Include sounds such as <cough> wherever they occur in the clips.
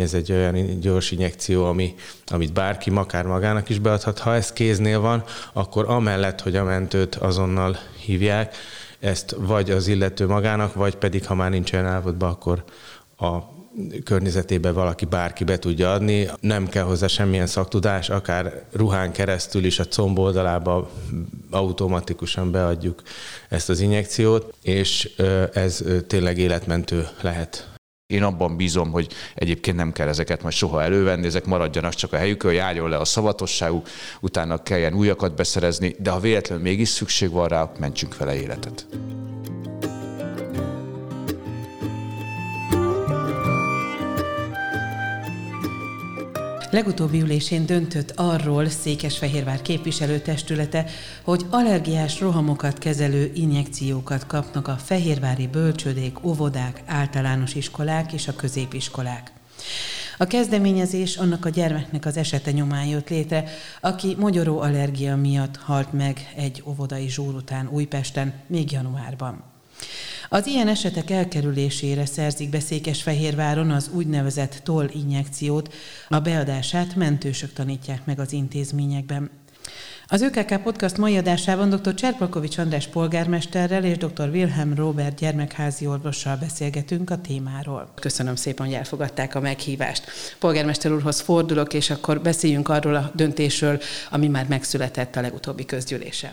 Ez egy olyan gyors injekció, ami, amit bárki, akár magának is beadhat. Ha ez kéznél van, akkor amellett, hogy a mentőt azonnal hívják, ezt vagy az illető magának, vagy pedig, ha már nincs olyan állapotban, akkor a környezetében valaki bárki be tudja adni, nem kell hozzá semmilyen szaktudás, akár ruhán keresztül is a comb oldalába automatikusan beadjuk ezt az injekciót, és ez tényleg életmentő lehet. Én abban bízom, hogy egyébként nem kell ezeket majd soha elővenni, ezek maradjanak csak a helyükön, járjon le a szavatosságuk, utána kelljen újakat beszerezni, de ha véletlenül mégis szükség van rá, mentsünk vele életet. Legutóbbi ülésén döntött arról Székesfehérvár képviselőtestülete, hogy allergiás rohamokat kezelő injekciókat kapnak a fehérvári bölcsödék, óvodák, általános iskolák és a középiskolák. A kezdeményezés annak a gyermeknek az esete nyomán jött létre, aki mogyoró allergia miatt halt meg egy óvodai zsúr után Újpesten még januárban. Az ilyen esetek elkerülésére szerzik be Székesfehérváron az úgynevezett toll injekciót, a beadását mentősök tanítják meg az intézményekben. Az ÖKK Podcast mai adásában dr. Cserpakovics András polgármesterrel és dr. Wilhelm Robert gyermekházi orvossal beszélgetünk a témáról. Köszönöm szépen, hogy elfogadták a meghívást. Polgármester úrhoz fordulok, és akkor beszéljünk arról a döntésről, ami már megszületett a legutóbbi közgyűlésen.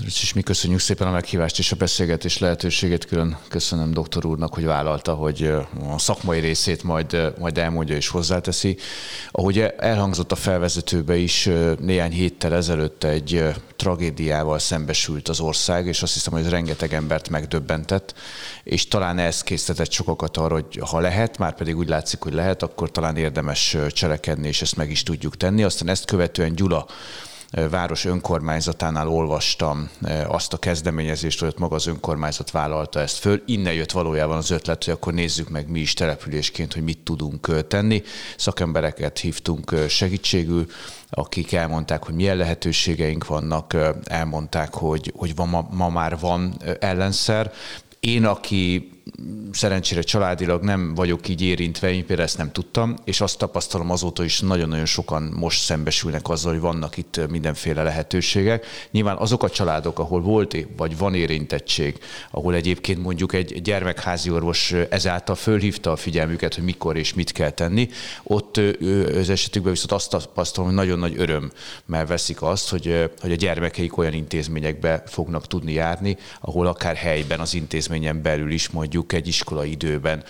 És mi köszönjük szépen a meghívást és a beszélgetés lehetőségét. Külön köszönöm doktor úrnak, hogy vállalta, hogy a szakmai részét majd, majd elmondja és hozzáteszi. Ahogy elhangzott a felvezetőbe is, néhány héttel ezelőtt egy tragédiával szembesült az ország, és azt hiszem, hogy ez rengeteg embert megdöbbentett, és talán ez késztetett sokakat arra, hogy ha lehet, már pedig úgy látszik, hogy lehet, akkor talán érdemes cselekedni, és ezt meg is tudjuk tenni. Aztán ezt követően Gyula város önkormányzatánál olvastam azt a kezdeményezést, hogy ott maga az önkormányzat vállalta ezt föl. Innen jött valójában az ötlet, hogy akkor nézzük meg mi is településként, hogy mit tudunk tenni. Szakembereket hívtunk segítségül, akik elmondták, hogy milyen lehetőségeink vannak, elmondták, hogy, hogy ma, ma már van ellenszer. Én, aki szerencsére családilag nem vagyok így érintve, én például ezt nem tudtam, és azt tapasztalom azóta is nagyon-nagyon sokan most szembesülnek azzal, hogy vannak itt mindenféle lehetőségek. Nyilván azok a családok, ahol volt vagy van érintettség, ahol egyébként mondjuk egy gyermekházi orvos ezáltal fölhívta a figyelmüket, hogy mikor és mit kell tenni, ott az esetükben viszont azt tapasztalom, hogy nagyon nagy öröm, mert veszik azt, hogy, hogy a gyermekeik olyan intézményekbe fognak tudni járni, ahol akár helyben az intézményen belül is mondjuk mondjuk egy iskola időben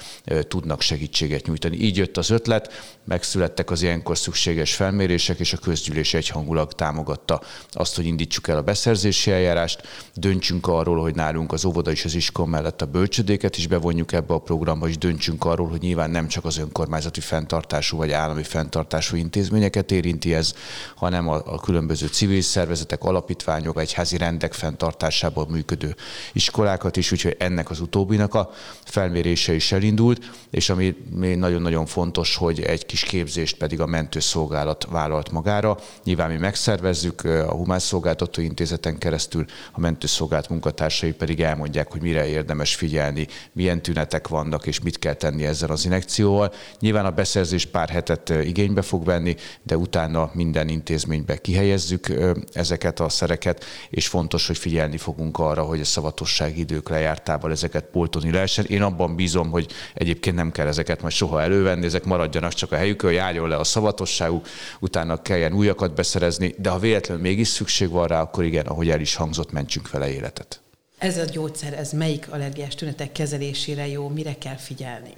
tudnak segítséget nyújtani. Így jött az ötlet, megszülettek az ilyenkor szükséges felmérések, és a közgyűlés egyhangulag támogatta azt, hogy indítsuk el a beszerzési eljárást, döntsünk arról, hogy nálunk az óvoda és az iskola mellett a bölcsödéket is bevonjuk ebbe a programba, és döntsünk arról, hogy nyilván nem csak az önkormányzati fenntartású vagy állami fenntartású intézményeket érinti ez, hanem a, a különböző civil szervezetek, alapítványok, egyházi rendek fenntartásából működő iskolákat is, úgyhogy ennek az utóbbinak a felmérése is elindult, és ami még nagyon-nagyon fontos, hogy egy kis képzést pedig a mentőszolgálat vállalt magára. Nyilván mi megszervezzük a Humán Szolgáltató Intézeten keresztül, a mentőszolgált munkatársai pedig elmondják, hogy mire érdemes figyelni, milyen tünetek vannak, és mit kell tenni ezzel az inekcióval. Nyilván a beszerzés pár hetet igénybe fog venni, de utána minden intézménybe kihelyezzük ezeket a szereket, és fontos, hogy figyelni fogunk arra, hogy a szavatossági idők lejártával ezeket poltoni lehessen, teljesen. Én abban bízom, hogy egyébként nem kell ezeket majd soha elővenni, ezek maradjanak csak a helyükön, járjon le a szavatosságuk, utána kelljen újakat beszerezni, de ha véletlenül mégis szükség van rá, akkor igen, ahogy el is hangzott, mentsünk vele életet. Ez a gyógyszer, ez melyik allergiás tünetek kezelésére jó, mire kell figyelni?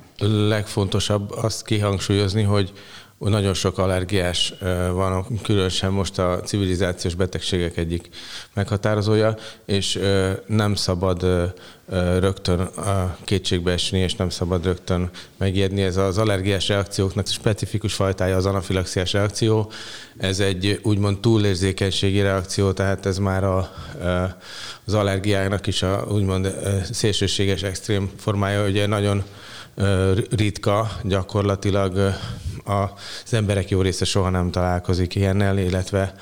Legfontosabb azt kihangsúlyozni, hogy nagyon sok allergiás van, különösen most a civilizációs betegségek egyik meghatározója, és nem szabad rögtön kétségbe esni, és nem szabad rögtön megijedni. Ez az allergiás reakcióknak specifikus fajtája az anafilaxiás reakció. Ez egy úgymond túlérzékenységi reakció, tehát ez már a, az allergiának is a úgymond szélsőséges extrém formája, ugye nagyon ritka, gyakorlatilag az emberek jó része soha nem találkozik ilyennel, illetve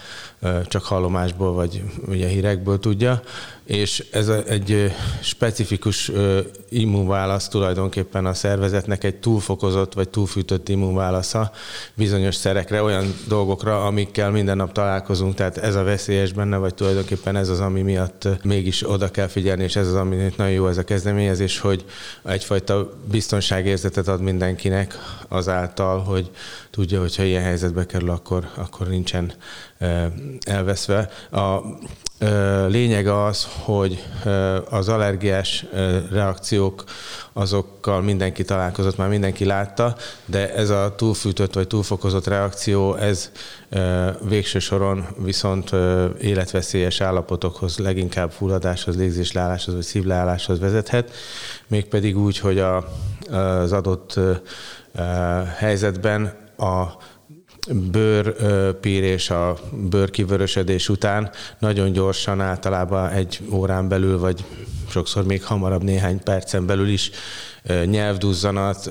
csak hallomásból vagy ugye hírekből tudja, és ez egy specifikus immunválasz tulajdonképpen a szervezetnek egy túlfokozott vagy túlfűtött immunválasza bizonyos szerekre, olyan dolgokra, amikkel minden nap találkozunk, tehát ez a veszélyes benne, vagy tulajdonképpen ez az, ami miatt mégis oda kell figyelni, és ez az, ami nagyon jó ez a kezdeményezés, hogy egyfajta biztonságérzetet ad mindenkinek azáltal, hogy tudja, hogy ha ilyen helyzetbe kerül, akkor, akkor nincsen elveszve. A lényeg az, hogy az allergiás reakciók azokkal mindenki találkozott, már mindenki látta, de ez a túlfűtött vagy túlfokozott reakció, ez végső soron viszont életveszélyes állapotokhoz, leginkább fulladáshoz, légzésleálláshoz vagy szívleálláshoz vezethet, mégpedig úgy, hogy a, az adott helyzetben a bőrpírés, a bőrkivörösödés után nagyon gyorsan, általában egy órán belül, vagy sokszor még hamarabb néhány percen belül is nyelvduzzanat,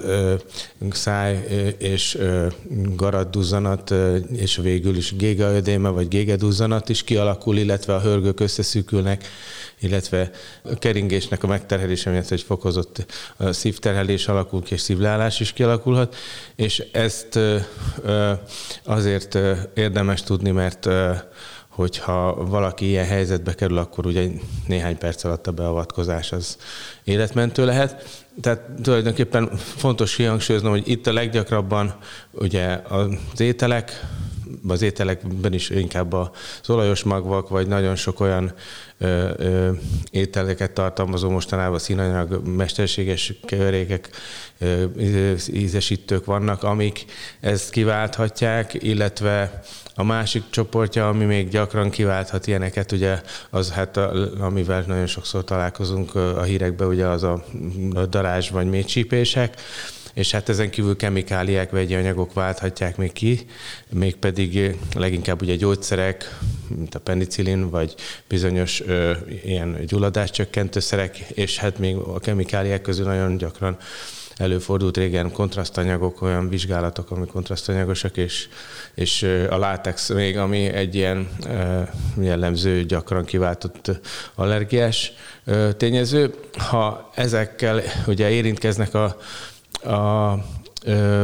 száj és garadduzzanat, és végül is gégaödéme vagy gégeduzzanat is kialakul, illetve a hörgők összeszűkülnek, illetve a keringésnek a megterhelése miatt egy fokozott szívterhelés alakul ki, és szívleállás is kialakulhat, és ezt azért érdemes tudni, mert hogyha valaki ilyen helyzetbe kerül, akkor ugye néhány perc alatt a beavatkozás az életmentő lehet. Tehát tulajdonképpen fontos kihangsúlyoznom, hogy itt a leggyakrabban ugye az ételek, az ételekben is inkább az olajos magvak, vagy nagyon sok olyan ö, ö, ételeket tartalmazó mostanában színanyag, mesterséges keverékek, ö, ízesítők vannak, amik ezt kiválthatják, illetve a másik csoportja, ami még gyakran kiválthat ilyeneket, ugye az hát, a, amivel nagyon sokszor találkozunk a hírekben, ugye az a, darázs vagy mélycsípések, és hát ezen kívül kemikáliák, vegyi anyagok válthatják még ki, mégpedig leginkább ugye gyógyszerek, mint a penicillin, vagy bizonyos ö, ilyen gyulladáscsökkentőszerek, és hát még a kemikáliák közül nagyon gyakran előfordult régen kontrasztanyagok, olyan vizsgálatok, ami kontrasztanyagosak, és, és a látex még, ami egy ilyen jellemző, gyakran kiváltott allergiás tényező. Ha ezekkel ugye érintkeznek a, a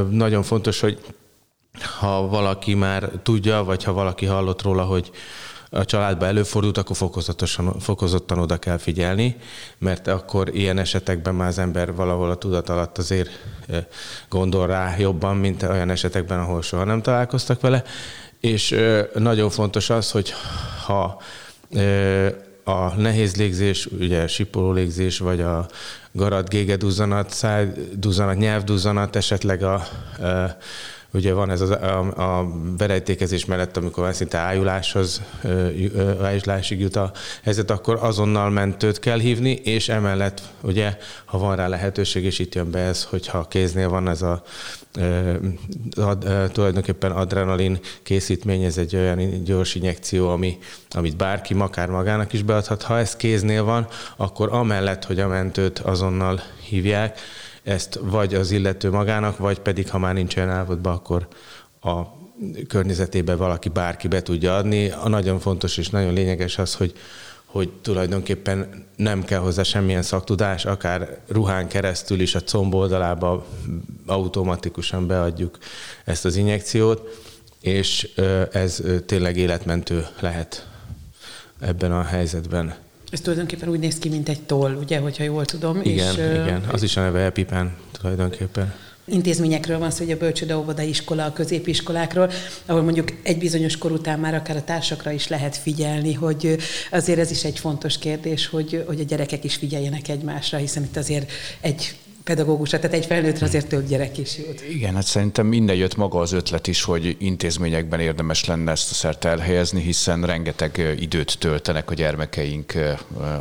nagyon fontos, hogy ha valaki már tudja, vagy ha valaki hallott róla, hogy a családba előfordult, akkor fokozatosan, fokozottan oda kell figyelni, mert akkor ilyen esetekben már az ember valahol a tudat alatt azért gondol rá jobban, mint olyan esetekben, ahol soha nem találkoztak vele. És nagyon fontos az, hogy ha a nehéz légzés, ugye sipoló légzés, vagy a garad gégeduzzanat, szájduzzanat, nyelvduzzanat, esetleg a, a Ugye van ez az, a, a verejtékezés mellett, amikor szinte ájuláshoz, ájulásig jut a helyzet, akkor azonnal mentőt kell hívni, és emellett ugye, ha van rá lehetőség, és itt jön be ez, hogyha kéznél van ez a ad, tulajdonképpen adrenalin készítmény, ez egy olyan gyors injekció, ami, amit bárki, akár magának is beadhat. Ha ez kéznél van, akkor amellett, hogy a mentőt azonnal hívják, ezt vagy az illető magának, vagy pedig, ha már nincs olyan állapotban, akkor a környezetébe valaki bárki be tudja adni. A nagyon fontos és nagyon lényeges az, hogy, hogy tulajdonképpen nem kell hozzá semmilyen szaktudás, akár ruhán keresztül is a comb oldalába automatikusan beadjuk ezt az injekciót, és ez tényleg életmentő lehet ebben a helyzetben. Ez tulajdonképpen úgy néz ki, mint egy toll, ugye, hogyha jól tudom. Igen, és, igen. Az is a neve Epipán tulajdonképpen intézményekről van szó, hogy a bölcsőde, óvoda, iskola, a középiskolákról, ahol mondjuk egy bizonyos kor után már akár a társakra is lehet figyelni, hogy azért ez is egy fontos kérdés, hogy, hogy a gyerekek is figyeljenek egymásra, hiszen itt azért egy pedagógusra, tehát egy felnőttre azért több gyerek is jut. Igen, hát szerintem minden jött maga az ötlet is, hogy intézményekben érdemes lenne ezt a szert elhelyezni, hiszen rengeteg időt töltenek a gyermekeink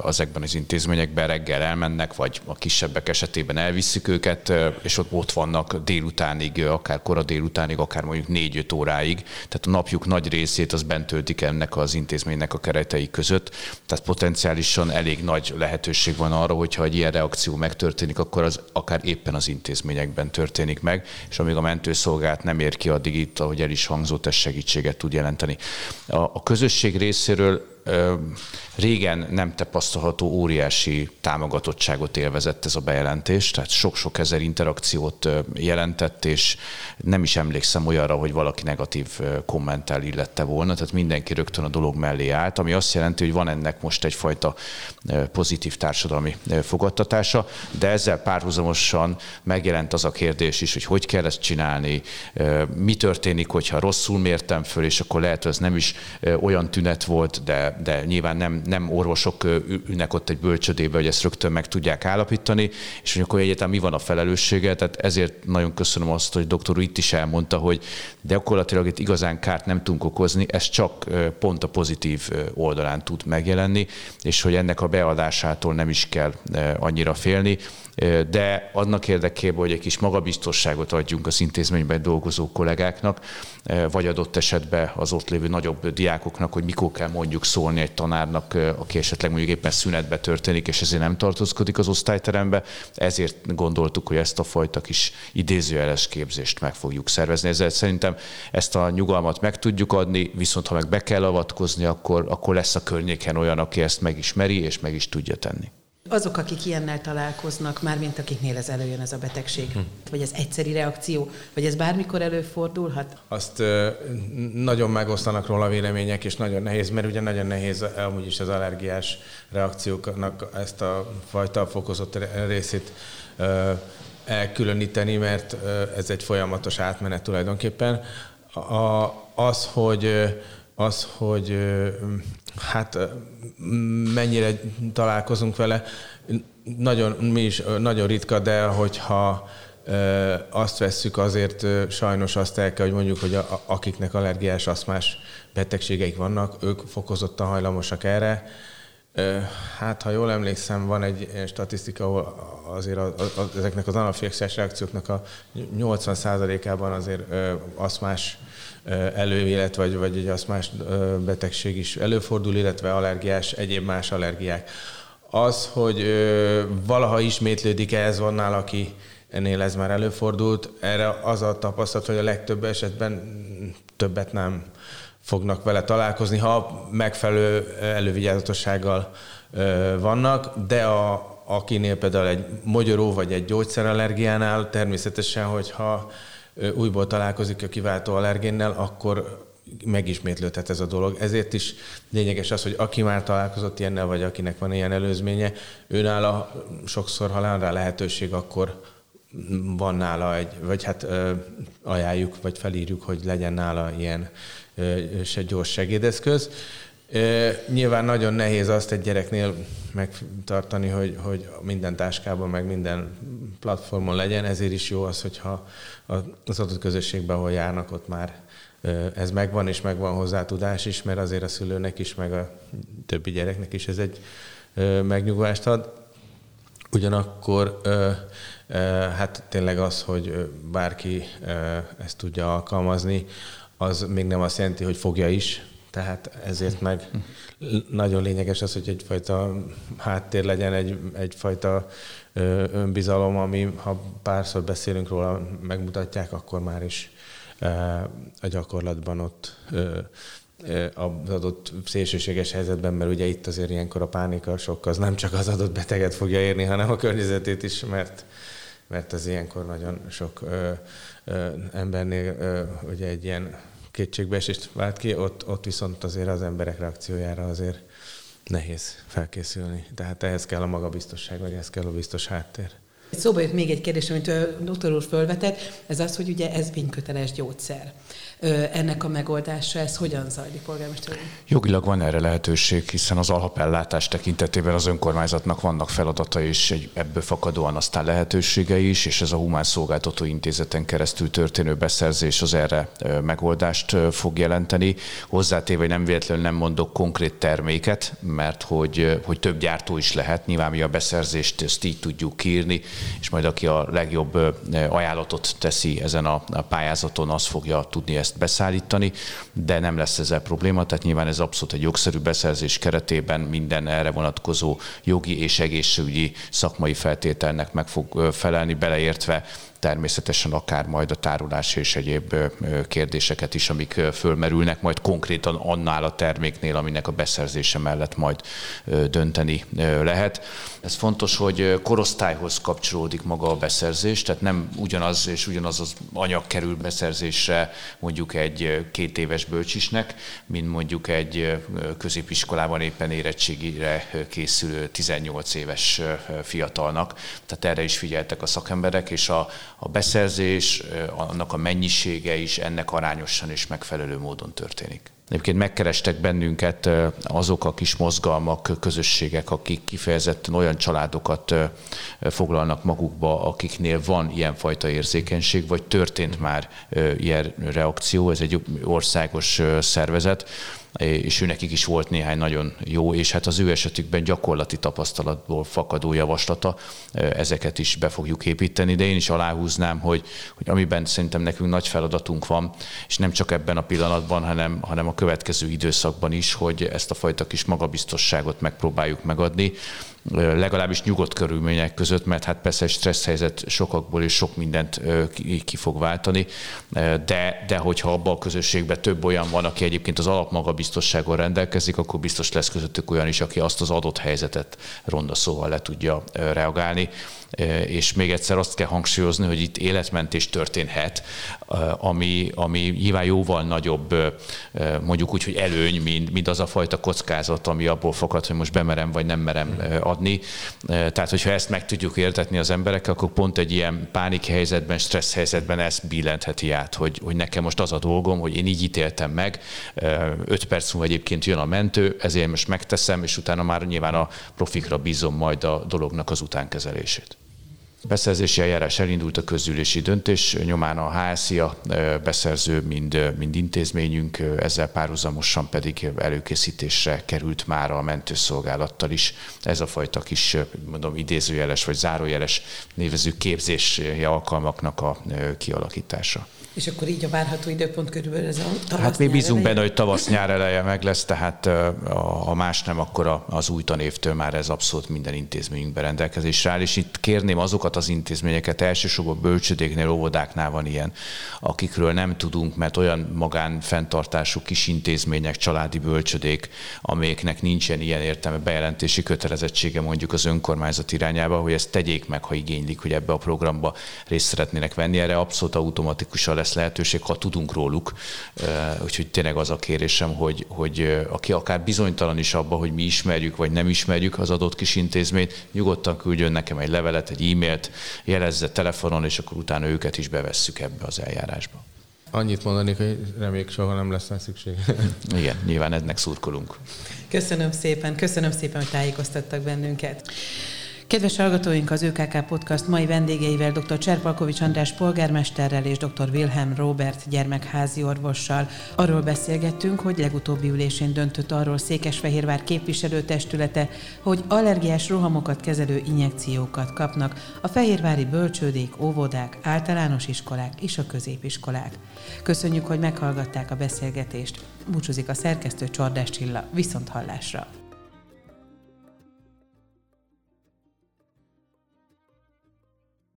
ezekben az intézményekben, reggel elmennek, vagy a kisebbek esetében elviszik őket, és ott, ott vannak délutánig, akár kora délutánig, akár mondjuk négy-öt óráig, tehát a napjuk nagy részét az bent töltik ennek az intézménynek a keretei között, tehát potenciálisan elég nagy lehetőség van arra, hogyha egy ilyen reakció megtörténik, akkor az akár éppen az intézményekben történik meg, és amíg a mentőszolgált nem ér ki, addig itt, ahogy el is hangzott, ez segítséget tud jelenteni. A, a közösség részéről régen nem tapasztalható óriási támogatottságot élvezett ez a bejelentés, tehát sok-sok ezer interakciót jelentett, és nem is emlékszem olyanra, hogy valaki negatív kommentál illette volna, tehát mindenki rögtön a dolog mellé állt, ami azt jelenti, hogy van ennek most egyfajta pozitív társadalmi fogadtatása, de ezzel párhuzamosan megjelent az a kérdés is, hogy hogy kell ezt csinálni, mi történik, hogyha rosszul mértem föl, és akkor lehet, hogy ez nem is olyan tünet volt, de, de nyilván nem, nem orvosok ülnek ott egy bölcsödébe, hogy ezt rögtön meg tudják állapítani, és hogy akkor egyáltalán mi van a felelőssége, tehát ezért nagyon köszönöm azt, hogy doktor itt is elmondta, hogy gyakorlatilag itt igazán kárt nem tudunk okozni, ez csak pont a pozitív oldalán tud megjelenni, és hogy ennek a beadásától nem is kell annyira félni. De annak érdekében, hogy egy kis magabiztosságot adjunk az intézményben dolgozó kollégáknak, vagy adott esetben az ott lévő nagyobb diákoknak, hogy mikor kell mondjuk szólni egy tanárnak, aki esetleg mondjuk éppen szünetbe történik, és ezért nem tartózkodik az osztályterembe. Ezért gondoltuk, hogy ezt a fajta kis idézőjeles képzést meg fogjuk szervezni. Ezzel szerintem ezt a nyugalmat meg tudjuk adni, viszont ha meg be kell avatkozni, akkor, akkor lesz a környéken olyan, aki ezt megismeri és meg is tudja tenni. Azok, akik ilyennel találkoznak, mármint akiknél ez előjön ez a betegség, hm. vagy ez egyszeri reakció, vagy ez bármikor előfordulhat? Azt ö, nagyon megosztanak róla vélemények, és nagyon nehéz, mert ugye nagyon nehéz amúgy is az allergiás reakcióknak ezt a fajta fokozott részét ö, elkülöníteni, mert ez egy folyamatos átmenet tulajdonképpen. A, az, hogy az, hogy hát mennyire találkozunk vele, nagyon, mi is nagyon ritka, de hogyha azt vesszük, azért sajnos azt el kell, hogy mondjuk, hogy a, akiknek allergiás, aszmás betegségeik vannak, ők fokozottan hajlamosak erre. Hát, ha jól emlékszem, van egy statisztika, ahol azért a, a, ezeknek az anafixiás reakcióknak a 80%-ában azért aszmás előélet, vagy, vagy egy aszmás betegség is előfordul, illetve allergiás, egyéb más allergiák. Az, hogy valaha ismétlődik ez van aki ennél ez már előfordult, erre az a tapasztalat, hogy a legtöbb esetben többet nem fognak vele találkozni, ha megfelelő elővigyázatossággal vannak, de a, akinél például egy magyaró vagy egy gyógyszerallergiánál természetesen, hogyha újból találkozik a kiváltó allergénnel, akkor megismétlődhet ez a dolog. Ezért is lényeges az, hogy aki már találkozott ilyennel, vagy akinek van ilyen előzménye, őnála sokszor, ha rá lehetőség, akkor van nála egy, vagy hát ajánljuk, vagy felírjuk, hogy legyen nála ilyen se gyors segédeszköz. Nyilván nagyon nehéz azt egy gyereknél megtartani, hogy, hogy minden táskában, meg minden platformon legyen, ezért is jó az, hogyha az adott közösségben, ahol járnak, ott már ez megvan, és megvan hozzá tudás is, mert azért a szülőnek is, meg a többi gyereknek is ez egy megnyugvást ad. Ugyanakkor hát tényleg az, hogy bárki ezt tudja alkalmazni, az még nem azt jelenti, hogy fogja is, tehát ezért meg nagyon lényeges az, hogy egyfajta háttér legyen, egy, egyfajta önbizalom, ami ha párszor beszélünk róla, megmutatják, akkor már is a gyakorlatban ott az adott szélsőséges helyzetben, mert ugye itt azért ilyenkor a pánika sok az nem csak az adott beteget fogja érni, hanem a környezetét is, mert, mert az ilyenkor nagyon sok ö, ö, embernél ö, ugye egy ilyen kétségbeesést vált ki, ott, ott viszont azért az emberek reakciójára azért nehéz felkészülni. Tehát ehhez kell a magabiztosság, vagy ehhez kell a biztos háttér. Szóba jött még egy kérdés, amit a doktor úr felvetett, ez az, hogy ugye ez vényköteles gyógyszer ennek a megoldása, ez hogyan zajlik, polgármester úr? Jogilag van erre lehetőség, hiszen az alapellátás tekintetében az önkormányzatnak vannak feladatai, és egy ebből fakadóan aztán lehetőségei is, és ez a Humán Szolgáltató Intézeten keresztül történő beszerzés az erre megoldást fog jelenteni. Hozzátéve, nem véletlenül nem mondok konkrét terméket, mert hogy, hogy több gyártó is lehet, nyilván mi a beszerzést ezt így tudjuk írni, és majd aki a legjobb ajánlatot teszi ezen a pályázaton, az fogja tudni ezt beszállítani, de nem lesz ezzel probléma, tehát nyilván ez abszolút egy jogszerű beszerzés keretében minden erre vonatkozó jogi és egészségügyi szakmai feltételnek meg fog felelni, beleértve természetesen akár majd a tárolás és egyéb kérdéseket is, amik fölmerülnek, majd konkrétan annál a terméknél, aminek a beszerzése mellett majd dönteni lehet. Ez fontos, hogy korosztályhoz kapcsolódik maga a beszerzés, tehát nem ugyanaz és ugyanaz az anyag kerül beszerzésre mondjuk egy két éves bölcsisnek, mint mondjuk egy középiskolában éppen érettségire készülő 18 éves fiatalnak. Tehát erre is figyeltek a szakemberek, és a, a beszerzés, annak a mennyisége is ennek arányosan és megfelelő módon történik. Egyébként megkerestek bennünket azok a kis mozgalmak, közösségek, akik kifejezetten olyan családokat foglalnak magukba, akiknél van ilyenfajta érzékenység, vagy történt már ilyen reakció. Ez egy országos szervezet, és ő nekik is volt néhány nagyon jó, és hát az ő esetükben gyakorlati tapasztalatból fakadó javaslata, ezeket is be fogjuk építeni, de én is aláhúznám, hogy, hogy amiben szerintem nekünk nagy feladatunk van, és nem csak ebben a pillanatban, hanem, hanem a következő időszakban is, hogy ezt a fajta kis magabiztosságot megpróbáljuk megadni, legalábbis nyugodt körülmények között, mert hát persze egy stressz helyzet sokakból és sok mindent ki fog váltani, de, de hogyha abban a közösségben több olyan van, aki egyébként az alapmagabiztosságon rendelkezik, akkor biztos lesz közöttük olyan is, aki azt az adott helyzetet ronda szóval le tudja reagálni és még egyszer azt kell hangsúlyozni, hogy itt életmentés történhet, ami, ami nyilván jóval nagyobb, mondjuk úgy, hogy előny, mint, mint az a fajta kockázat, ami abból fakad, hogy most bemerem vagy nem merem adni. Tehát, hogyha ezt meg tudjuk értetni az emberek, akkor pont egy ilyen pánik helyzetben, stressz helyzetben ezt billentheti át, hogy, hogy nekem most az a dolgom, hogy én így ítéltem meg, öt perc múlva egyébként jön a mentő, ezért most megteszem, és utána már nyilván a profikra bízom majd a dolognak az utánkezelését beszerzési eljárás elindult a közülési döntés, nyomán a HSI a beszerző, mind, mind intézményünk, ezzel párhuzamosan pedig előkészítésre került már a mentőszolgálattal is. Ez a fajta kis, mondom, idézőjeles vagy zárójeles névező képzési alkalmaknak a kialakítása. És akkor így a várható időpont körülbelül ez a tavasz Hát mi bízunk benne, hogy tavasz-nyár eleje meg lesz, tehát ha más nem, akkor az új tanévtől már ez abszolút minden intézményünkben rendelkezésre áll, és itt kérném azokat az intézményeket, elsősorban bölcsödéknél, óvodáknál van ilyen, akikről nem tudunk, mert olyan magán fenntartású kis intézmények, családi bölcsödék, amelyeknek nincsen ilyen értelme bejelentési kötelezettsége mondjuk az önkormányzat irányába, hogy ezt tegyék meg, ha igénylik, hogy ebbe a programba részt szeretnének venni. Erre abszolút automatikusan lesz lesz lehetőség, ha tudunk róluk. Úgyhogy tényleg az a kérésem, hogy, hogy aki akár bizonytalan is abba, hogy mi ismerjük vagy nem ismerjük az adott kis intézményt, nyugodtan küldjön nekem egy levelet, egy e-mailt, jelezze telefonon, és akkor utána őket is bevesszük ebbe az eljárásba. Annyit mondanék, hogy reméljük soha nem lesz rá szükség. <laughs> Igen, nyilván ennek szurkolunk. Köszönöm szépen, köszönöm szépen, hogy tájékoztattak bennünket. Kedves hallgatóink, az ÖKK Podcast mai vendégeivel dr. Cserpalkovics András polgármesterrel és dr. Wilhelm Robert gyermekházi orvossal arról beszélgettünk, hogy legutóbbi ülésén döntött arról Székesfehérvár képviselőtestülete, hogy allergiás rohamokat kezelő injekciókat kapnak a fehérvári bölcsődék, óvodák, általános iskolák és a középiskolák. Köszönjük, hogy meghallgatták a beszélgetést. Búcsúzik a szerkesztő Csordás Csilla. Viszont hallásra!